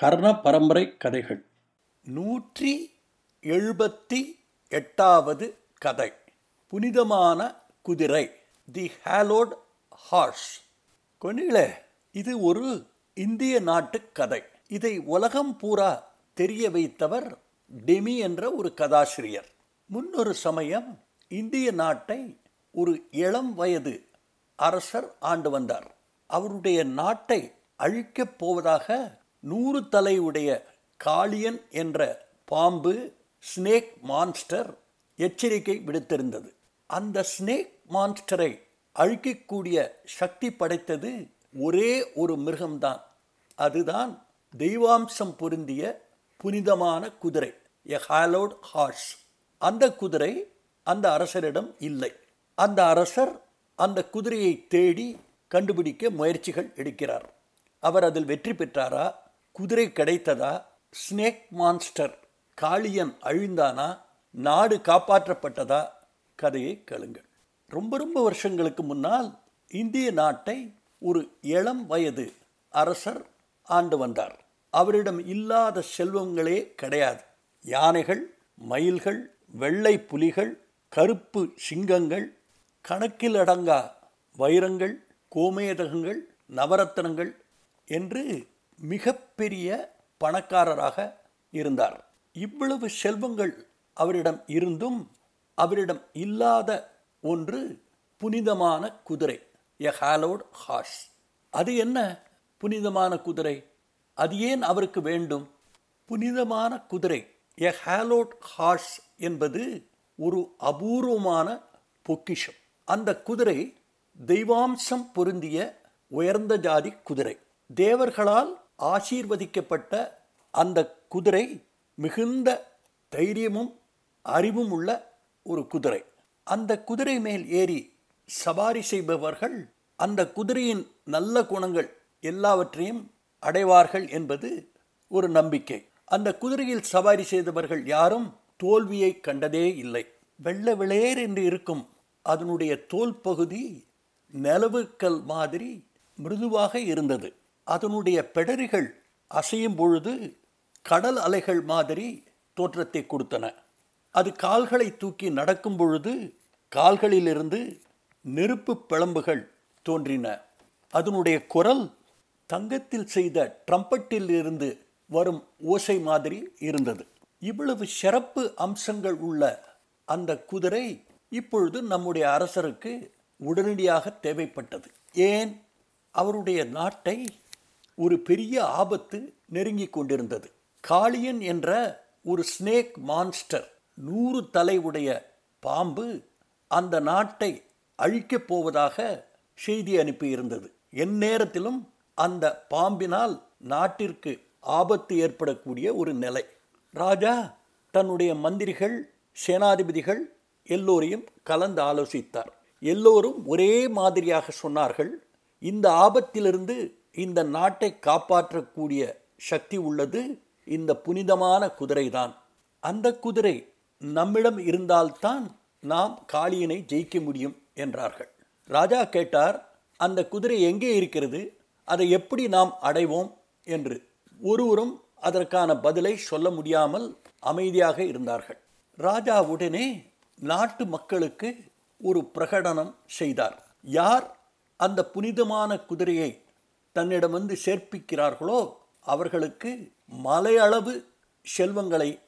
கர்ண பரம்பரை கதைகள் நூற்றி எழுபத்தி எட்டாவது கதை. புனிதமான குதிரை. தி ஹேலோட் ஹார்ஸ் கொனிகளே இது ஒரு இந்திய நாட்டு கதை. இதை உலகம் பூரா தெரிய வைத்தவர் டெமி என்ற ஒரு கதாசிரியர். முன்னொரு சமயம் இந்திய நாட்டை ஒரு இளம் வயது அரசர் ஆண்டு வந்தார். அவருடைய நாட்டை அழிக்கப் போவதாக நூறு தலையுடைய காளியன் என்ற பாம்பு ஸ்னேக் மான்ஸ்டர் எச்சரிக்கை விடுத்திருந்தது. அந்த ஸ்னேக் மான்ஸ்டரை அழிக்கக்கூடிய சக்தி படைத்தது ஒரே ஒரு மிருகம்தான். அதுதான் தெய்வாம்சம் பொருந்திய புனிதமான குதிரை எ ஹாலோட் ஹார்ஸ் அந்த குதிரை அந்த அரசரிடம் இல்லை. அந்த அரசர் அந்த குதிரையை தேடி கண்டுபிடிக்க முயற்சிகள் எடுக்கிறார். அவர் அதில் வெற்றி பெற்றாரா? குதிரை கிடைத்ததா? ஸ்னேக் மான்ஸ்டர் காளியன் அழிந்தானா? நாடு காப்பாற்றப்பட்டதா? கதையை கேளுங்கள். ரொம்ப ரொம்ப வருஷங்களுக்கு முன்னால் இந்திய நாட்டை ஒரு இளம் வயது அரசர் ஆண்டு வந்தார். அவரிடம் இல்லாத செல்வங்களே கிடையாது. யானைகள் மயில்கள் வெள்ளை புலிகள் கருப்பு சிங்கங்கள் கணக்கில் அடங்கா வைரங்கள் கோமேதகங்கள் நவரத்தனங்கள் என்று மிகப்பெரிய பணக்காரராக இருந்தார். இவ்வளவு செல்வங்கள் அவரிடம் இருந்தும் அவரிடம் இல்லாத ஒன்று புனிதமான குதிரை எ ஹாலோட் ஹார்ஸ் அது என்ன புனிதமான குதிரை? அது ஏன் அவருக்கு வேண்டும்? புனிதமான குதிரை எ ஹாலோட் ஹார்ஸ் என்பது ஒரு அபூர்வமான பொக்கிஷம். அந்த குதிரை தெய்வாம்சம் பொருந்திய உயர்ந்த ஜாதி குதிரை. தேவர்களால் ஆசீர்வதிக்கப்பட்ட அந்த குதிரை மிகுந்த தைரியமும் அறிவும் உள்ள ஒரு குதிரை. அந்த குதிரை மேல் ஏறி சவாரி செய்பவர்கள் அந்த குதிரையின் நல்ல குணங்கள் எல்லாவற்றையும் அடைவார்கள் என்பது ஒரு நம்பிக்கை. அந்த குதிரையில் சவாரி செய்தவர்கள் யாரும் தோல்வியை கண்டதே இல்லை. வெள்ள விளையர் என்று இருக்கும் அதனுடைய தோல் பகுதி நிலவுக்கல் மாதிரி மிருதுவாக இருந்தது. அதனுடைய பெடரிகள் அசையும் பொழுது கடல் அலைகள் மாதிரி தோற்றத்தை கொடுத்தன. அது கால்களை தூக்கி நடக்கும் பொழுது கால்களிலிருந்து நெருப்பு பிளம்புகள் தோன்றின. அதனுடைய குரல் தங்கத்தில் செய்த ட்ரம்பட்டில் இருந்து வரும் ஓசை மாதிரி இருந்தது. இவ்வளவு சிறப்பு அம்சங்கள் உள்ள அந்த குதிரை இப்பொழுது நம்முடைய அரசருக்கு உடனடியாக தேவைப்பட்டது. ஏன்? அவருடைய நாட்டை ஒரு பெரிய ஆபத்து நெருங்கி கொண்டிருந்தது. காளியன் என்ற ஒரு ஸ்னேக் மான்ஸ்டர் நூறு தலை உடைய பாம்பு அந்த நாட்டை அழிக்கப் போவதாக செய்தி அனுப்பியிருந்தது. எந்நேரத்திலும் அந்த பாம்பினால் நாட்டிற்கு ஆபத்து ஏற்படக்கூடிய ஒரு நிலை. ராஜா தன்னுடைய மந்திரிகள் சேனாதிபதிகள் எல்லோரையும் கலந்து ஆலோசித்தார். எல்லோரும் ஒரே மாதிரியாக சொன்னார்கள் இந்த ஆபத்திலிருந்து இந்த நாட்டை காப்பாற்றக்கூடிய சக்தி உள்ளது இந்த புனிதமான குதிரைதான். அந்த குதிரை நம்மிடம் இருந்தால்தான் நாம் காளியனை ஜெயிக்க முடியும் என்றார்கள். ராஜா கேட்டார் அந்த குதிரை எங்கே இருக்கிறது? அதை எப்படி நாம் அடைவோம் என்று. ஒருவரும் அதற்கான பதிலை சொல்ல முடியாமல் அமைதியாக இருந்தார்கள். ராஜா உடனே நாட்டு மக்களுக்கு ஒரு பிரகடனம் செய்தார். யார் அந்த புனிதமான குதிரையை தன்னிடம் வந்து சேர்ப்பிக்கிறார்களோ அவர்களுக்கு மலையளவு செல்வங்களை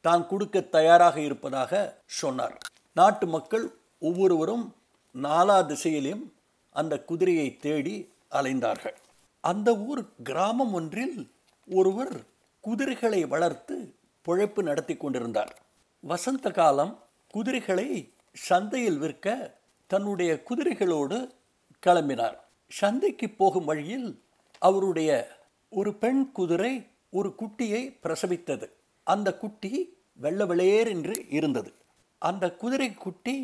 தான் கொடுக்க தயாராக இருப்பதாக சொன்னார். நாட்டு மக்கள் ஒவ்வொருவரும் நாலா திசையிலும் அந்த குதிரையை தேடி அலைந்தார்கள். அந்த ஊர் கிராமம் ஒன்றில் ஒருவர் குதிரைகளை வளர்த்து பிழைப்பு நடத்தி கொண்டிருந்தார். வசந்த காலம் குதிரைகளை சந்தையில் விற்க தன்னுடைய குதிரைகளோடு கிளம்பினார். சந்தைக்கு போகும் வழியில் அவருடைய ஒரு பெண் குதிரை ஒரு குட்டியை பிரசவித்தது. அந்த குட்டி வெள்ள வெளையேர் என்று இருந்தது. அந்த குதிரை குட்டி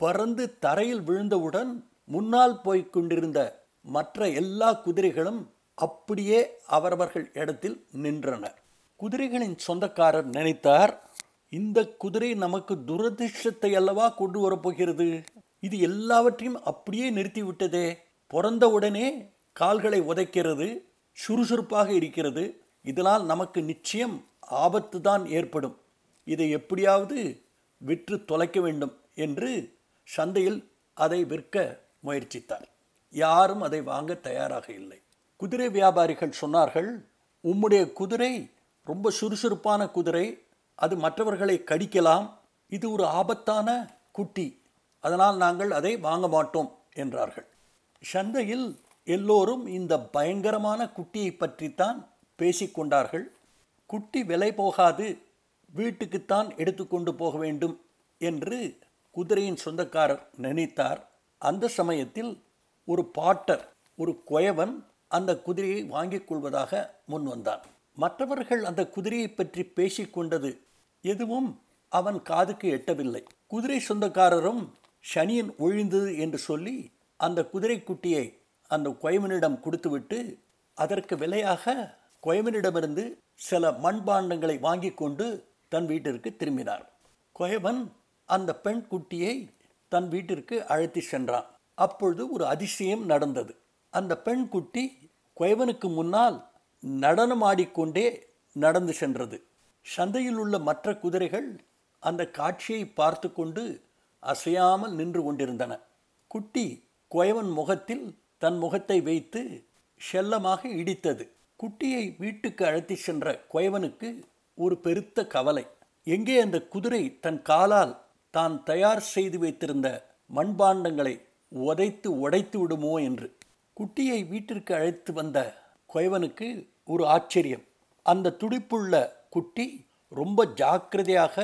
பறந்து தரையில் விழுந்தவுடன் முன்னால் போய் கொண்டிருந்த மற்ற எல்லா குதிரைகளும் அப்படியே அவரவர்கள் இடத்தில் நின்றனர் குதிரைகளின் சொந்தக்காரர் நினைத்தார் இந்த குதிரை நமக்கு துரதிர்ஷ்டத்தை அல்லவா கொண்டு வரப்போகிறது இது எல்லாவற்றையும் அப்படியே நிறுத்திவிட்டதே. பிறந்த உடனே கால்களை உதைக்கிறது சுறுசுறுப்பாக இருக்கிறது. இதனால் நமக்கு நிச்சயம் ஆபத்து தான் ஏற்படும். இதை எப்படியாவது விற்று தொலைக்க வேண்டும் என்று சந்தையில் அதை விற்க முயற்சித்தார். யாரும் அதை வாங்க தயாராக இல்லை. குதிரை வியாபாரிகள் சொன்னார்கள் உம்முடைய குதிரை ரொம்ப சுறுசுறுப்பான குதிரை. அது மற்றவர்களை கடிக்கலாம். இது ஒரு ஆபத்தான குட்டி. அதனால் நாங்கள் அதை வாங்க மாட்டோம் என்றார்கள். சந்தையில் எல்லோரும் இந்த பயங்கரமான குட்டியை பற்றித்தான் பேசிக்கொண்டார்கள். குட்டி விலை போகாது வீட்டுக்குத்தான் எடுத்துக்கொண்டு போக வேண்டும் என்று குதிரையின் சொந்தக்காரர் நினைத்தார். அந்த சமயத்தில் ஒரு பாட்டர் ஒரு குயவன் அந்த குதிரையை வாங்கிக் கொள்வதாக முன் வந்தான். மற்றவர்கள் அந்த குதிரையை பற்றி பேசிக்கொண்டது எதுவும் அவன் காதுக்கு எட்டவில்லை. குதிரை சொந்தக்காரரும் சனியன் ஒழிந்தது என்று சொல்லி அந்த குதிரைக்குட்டியை அந்த கொயமனிடம் கொடுத்துவிட்டு அதற்கு விலையாக கொயமனிடமிருந்து சில மண்பாண்டங்களை வாங்கி கொண்டு தன் வீட்டிற்கு திரும்பினார். கொயவன் அந்த பெண் குட்டியை தன் வீட்டிற்கு அழைத்து சென்றான். அப்பொழுது ஒரு அதிசயம் நடந்தது. அந்த பெண் குட்டி கொயவனுக்கு முன்னால் நடனமாடிக்கொண்டே நடந்து சென்றது. சந்தையில் உள்ள மற்ற குதிரைகள் அந்த காட்சியை பார்த்து கொண்டு அசையாமல் நின்று கொண்டிருந்தன. குட்டி குயவன் முகத்தில் தன் முகத்தை வைத்து செல்லமாக இடித்தது. குட்டியை வீட்டுக்கு அழைத்து சென்ற குயவனுக்கு ஒரு பெருத்த கவலை. எங்கே அந்த குதிரை தன் காலால் தான் தயார் செய்து வைத்திருந்த மண்பாண்டங்களை உதைத்து உடைத்து விடுமோ என்று. குட்டியை வீட்டிற்கு அழைத்து வந்த குயவனுக்கு ஒரு ஆச்சரியம். அந்த துடிப்புள்ள குட்டி ரொம்ப ஜாக்கிரதையாக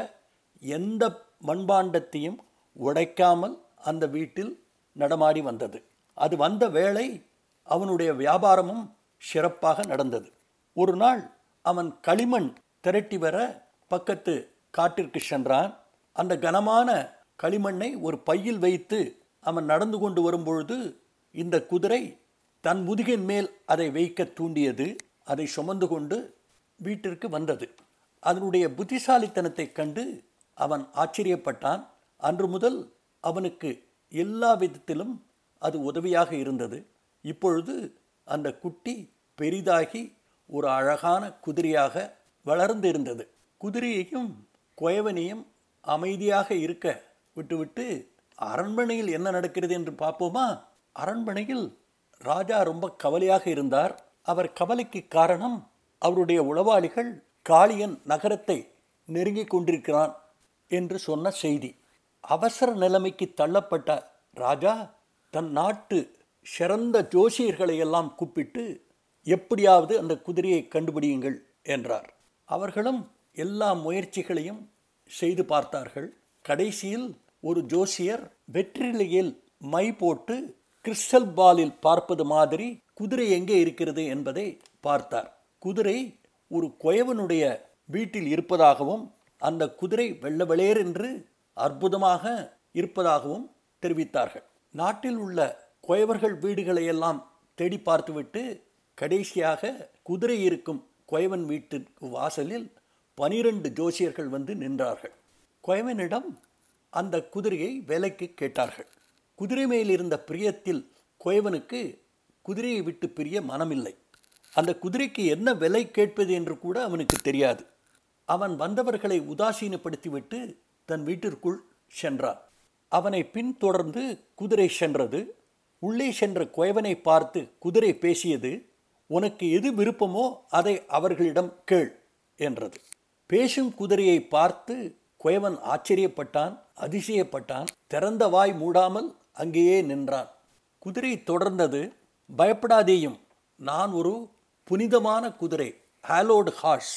எந்த மண்பாண்டத்தையும் உடைக்காமல் அந்த வீட்டில் நடமாடி வந்தது. அது வந்த வேளை அவனுடைய வியாபாரமும் சிறப்பாக நடந்தது. ஒரு நாள் அவன் களிமண் திரட்டி வர பக்கத்து காட்டிற்கு சென்றான். அந்த கனமான களிமண்ணை ஒரு பையில் வைத்து அவன் நடந்து கொண்டு வரும்பொழுது இந்த குதிரை தன் முதுகின் மேல் அதை வைக்க தூண்டியது. அதை சுமந்து கொண்டு வீட்டிற்கு வந்தது. அதனுடைய புத்திசாலித்தனத்தைக் கண்டு அவன் ஆச்சரியப்பட்டான். அன்று முதல் அவனுக்கு எல்லா விதத்திலும் அது உதவியாக இருந்தது. இப்பொழுது அந்த குட்டி பெரிதாகி ஒரு அழகான குதிரையாக வளர்ந்து இருந்தது குதிரையையும் குயவனையும் அமைதியாக இருக்க விட்டுவிட்டு அரண்மனையில் என்ன நடக்கிறது என்று பார்ப்போமா? அரண்மனையில் ராஜா ரொம்ப கவலையாக இருந்தார். அவர் கவலைக்கு காரணம் அவருடைய உளவாளிகள் காளியன் நகரத்தை நெருங்கிக் கொண்டிருக்கிறான் என்று சொன்ன செய்தி. அவசர நிலைமைக்கு தள்ளப்பட்ட ராஜா தன் நாட்டு சிறந்த ஜோசியர்களை எல்லாம் கூப்பிட்டு எப்படியாவது அந்த குதிரையை கண்டுபிடியுங்கள் என்றார். அவர்களும் எல்லா முயற்சிகளையும் செய்து பார்த்தார்கள். கடைசியில் ஒரு ஜோசியர் வெற்றிலையில் மை போட்டு கிறிஸ்டல் பாலில் பார்ப்பது மாதிரி குதிரை எங்கே இருக்கிறது என்பதை பார்த்தார். குதிரை ஒரு குயவனுடைய வீட்டில் இருப்பதாகவும் அந்த குதிரை வெள்ள வெளேர் என்று அற்புதமாக இருப்பதாகவும் தெரிவித்தார்கள். நாட்டில் உள்ள குயவர்கள் வீடுகளை எல்லாம் தேடி பார்த்துவிட்டு கடைசியாக குதிரை இருக்கும் குயவன் வீட்டிற்கு வாசலில் பனிரெண்டு ஜோசியர்கள் வந்து நின்றார்கள். குயவனிடம் அந்த குதிரையை விலைக்கு கேட்டார்கள். குதிரை மேல் இருந்த பிரியத்தில் குயவனுக்கு குதிரையை விட்டு பிரிய மனமில்லை. அந்த குதிரைக்கு என்ன விலை கேட்பது என்று கூட அவனுக்கு தெரியாது. அவன் வந்தவர்களை உதாசீனப்படுத்திவிட்டு தன் வீட்டிற்குள் சென்றான். அவனை பின்தொடர்ந்து குதிரை சென்றது. உள்ளே சென்ற குயவனை பார்த்து குதிரை பேசியது உனக்கு எது விருப்பமோ அதை அவர்களிடம் கேள் என்றது. பேசும் குதிரையை பார்த்து குயவன் ஆச்சரியப்பட்டான் அதிசயப்பட்டான் திறந்த வாய் மூடாமல் அங்கேயே நின்றான். குதிரை தொடர்ந்தது பயப்படாதேயும் நான் ஒரு புனிதமான குதிரை ஹாலோடு ஹார்ஸ்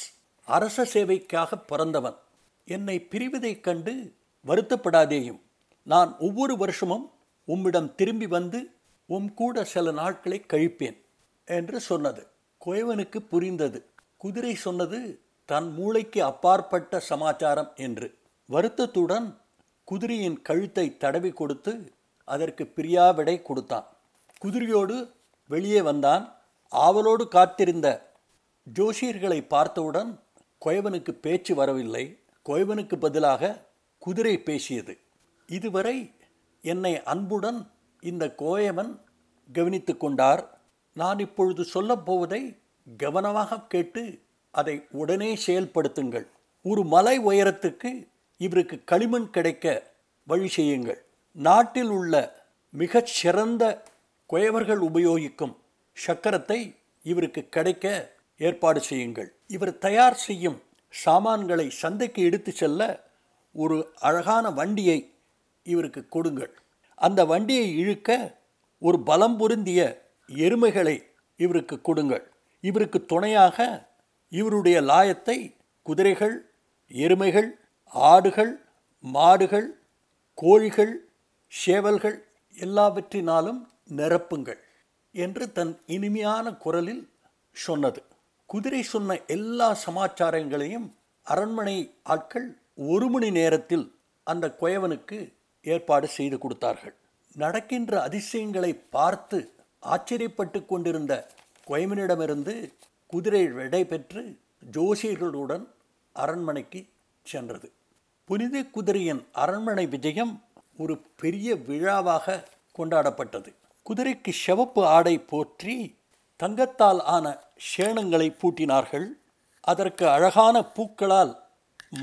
அரச சேவைக்காக பிறந்தவன். என்னை பிரிவதைக் கண்டு வருத்தப்படாதேயும். நான் ஒவ்வொரு வருஷமும் உம்மிடம் திரும்பி வந்து உம் கூட சில நாட்களை கழிப்பேன் என்று சொன்னது. குயவனுக்கு புரிந்தது. குதிரை சொன்னது தன் மூளைக்கு அப்பாற்பட்ட சமாச்சாரம் என்று. வருத்தத்துடன் குதிரையின் கழுத்தை தடவி கொடுத்து அதற்கு பிரியாவிடை கொடுத்தான். குதிரையோடு வெளியே வந்தான். ஆவலோடு காத்திருந்த ஜோஷியர்களை பார்த்தவுடன் குயவனுக்கு பேச்சு வரவில்லை. கொய்வனுக்கு பதிலாக குதிரை பேசியது. இதுவரை என்னை அன்புடன் இந்த கோயவன் கவனித்து கொண்டார். நான் இப்பொழுது சொல்லப்போவதை கவனமாக கேட்டு அதை உடனே செயல்படுத்துங்கள். ஒரு மலை உயரத்துக்கு இவருக்கு களிமண் கிடைக்க வழி செய்யுங்கள். நாட்டில் உள்ள மிகச் சிறந்த குயவர்கள் உபயோகிக்கும் சக்கரத்தை இவருக்கு கிடைக்க ஏற்பாடு செய்யுங்கள். இவர் தயார் செய்யும் சாமான்களை சந்தைக்கு எடுத்து செல்ல ஒரு அழகான வண்டியை இவருக்கு கொடுங்கள். அந்த வண்டியை இழுக்க ஒரு பலம் பொருந்திய எருமைகளை இவருக்கு கொடுங்கள். இவருக்கு துணையாக இவருடைய லாயத்தை குதிரைகள் எருமைகள் ஆடுகள் மாடுகள் கோழிகள் சேவல்கள் எல்லாவற்றினாலும் நிரப்புங்கள் என்று தன் இனிமையான குரலில் சொன்னது. குதிரை சொன்ன எல்லா சமாச்சாரங்களையும் அரண்மனை ஆட்கள் ஒரு மணி நேரத்தில் அந்த குயவனுக்கு ஏற்பாடு செய்து கொடுத்தார்கள். நடக்கின்ற அதிசயங்களை பார்த்து ஆச்சரியப்பட்டு கொண்டிருந்த குயவனிடமிருந்து குதிரை விடை பெற்று ஜோசியர்களுடன் அரண்மனைக்கு சென்றது. புனித குதிரையின் அரண்மனை விஜயம் ஒரு பெரிய விழாவாக கொண்டாடப்பட்டது. குதிரைக்கு சிவப்பு ஆடை போற்றி தங்கத்தால் ஆன சேணங்களை பூட்டினார்கள் அதற்கு அழகான பூக்களால்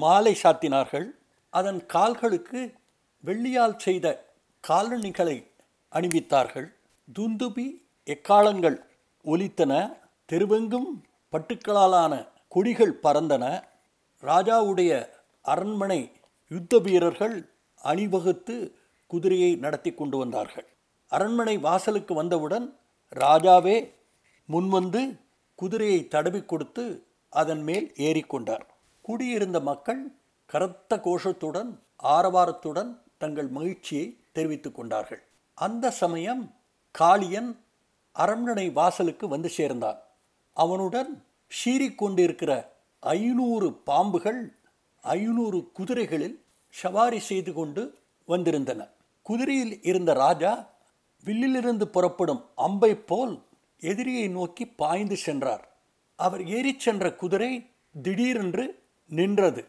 மாலை சாத்தினார்கள் அதன் கால்களுக்கு வெள்ளியால் செய்த காலணிகளை அணிவித்தார்கள். துந்துபி எக்காலங்கள் ஒலித்தன தெருவெங்கும் பட்டுக்களாலான கொடிகள் பறந்தன. ராஜாவுடைய அரண்மனை யுத்த வீரர்கள் அணிவகுத்து குதிரையை நடத்தி கொண்டு வந்தார்கள். அரண்மனை வாசலுக்கு வந்தவுடன் ராஜாவே முன்வந்து குதிரையை தடவி கொடுத்து அதன் மேல் ஏறிக்கொண்டார் குடியிருந்த மக்கள் கரத்த கோஷத்துடன் ஆரவாரத்துடன் தங்கள் மகிழ்ச்சியை தெரிவித்துக் கொண்டார்கள். அந்த சமயம் காளியன் அரண்மனை வாசலுக்கு வந்து சேர்ந்தான். அவனுடன் சீறிக்கொண்டிருக்கிற ஐநூறு பாம்புகள் ஐநூறு குதிரைகளில் சவாரி செய்து கொண்டு வந்திருந்தன. குதிரையில் இருந்த ராஜா வில்லிலிருந்து புறப்படும் அம்பை போல் எதிரியை நோக்கி பாய்ந்து சென்றார். அவர் ஏறிச் சென்ற குதிரை திடீரென்று நின்றது.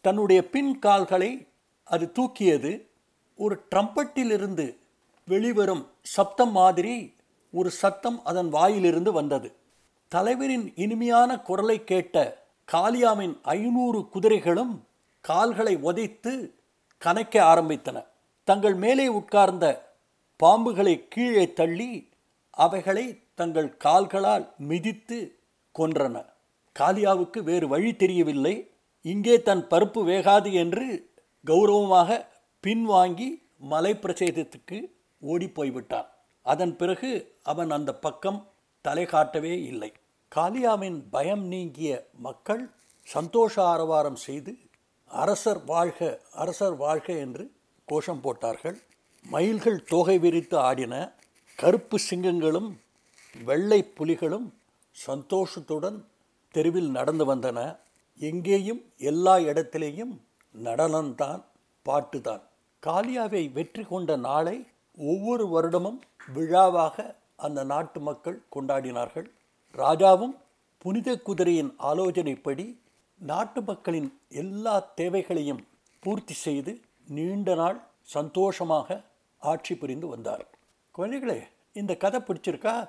தன்னுடைய பின் கால்களை அது தூக்கியது. ஒரு ட்ரம்பட்டிலிருந்து வெளிவரும் சப்தம் மாதிரி ஒரு சத்தம் அதன் வாயிலிருந்து வந்தது. தலைவரின் இனிமையான குரலை கேட்ட காளியாமின் ஐநூறு குதிரைகளும் கால்களை உதைத்து கனைக்க ஆரம்பித்தன. தங்கள் மேலே உட்கார்ந்த பாம்புகளை கீழே தள்ளி அவைகளை தங்கள் கால்களால் மிதித்து கொன்றன. காளியாவுக்கு வேறு வழி தெரியவில்லை. இங்கே தன் பருப்பு வேகாது என்று கௌரவமாக பின்வாங்கி மலை பிரசேதத்துக்கு ஓடி போய்விட்டான் அதன் பிறகு அவன் அந்த பக்கம் தலை காட்டவே இல்லை. காளியாவின் பயம் நீங்கிய மக்கள் சந்தோஷ ஆரவாரம் செய்து அரசர் வாழ்க அரசர் வாழ்க என்று கோஷம் போட்டார்கள். மயில்கள் தோகை விரித்து ஆடின. கருப்பு சிங்கங்களும் வெள்ளை புலிகளும் சந்தோஷத்துடன் தெருவில் நடந்து வந்தன. எங்கேயும் எல்லா இடத்திலேயும் நடனம்தான் பாட்டுதான் காளியாவை வெற்றி கொண்ட நாளை ஒவ்வொரு வருடமும் விழாவாக அந்த நாட்டு மக்கள் கொண்டாடினார்கள். ராஜாவும் புனித குதிரையின் ஆலோசனைப்படி நாட்டு மக்களின் எல்லா தேவைகளையும் பூர்த்தி செய்து நீண்ட நாள் சந்தோஷமாக ஆட்சி புரிந்து வந்தார். குழந்தைகளே இந்த கதை பிடிச்சிருக்கா?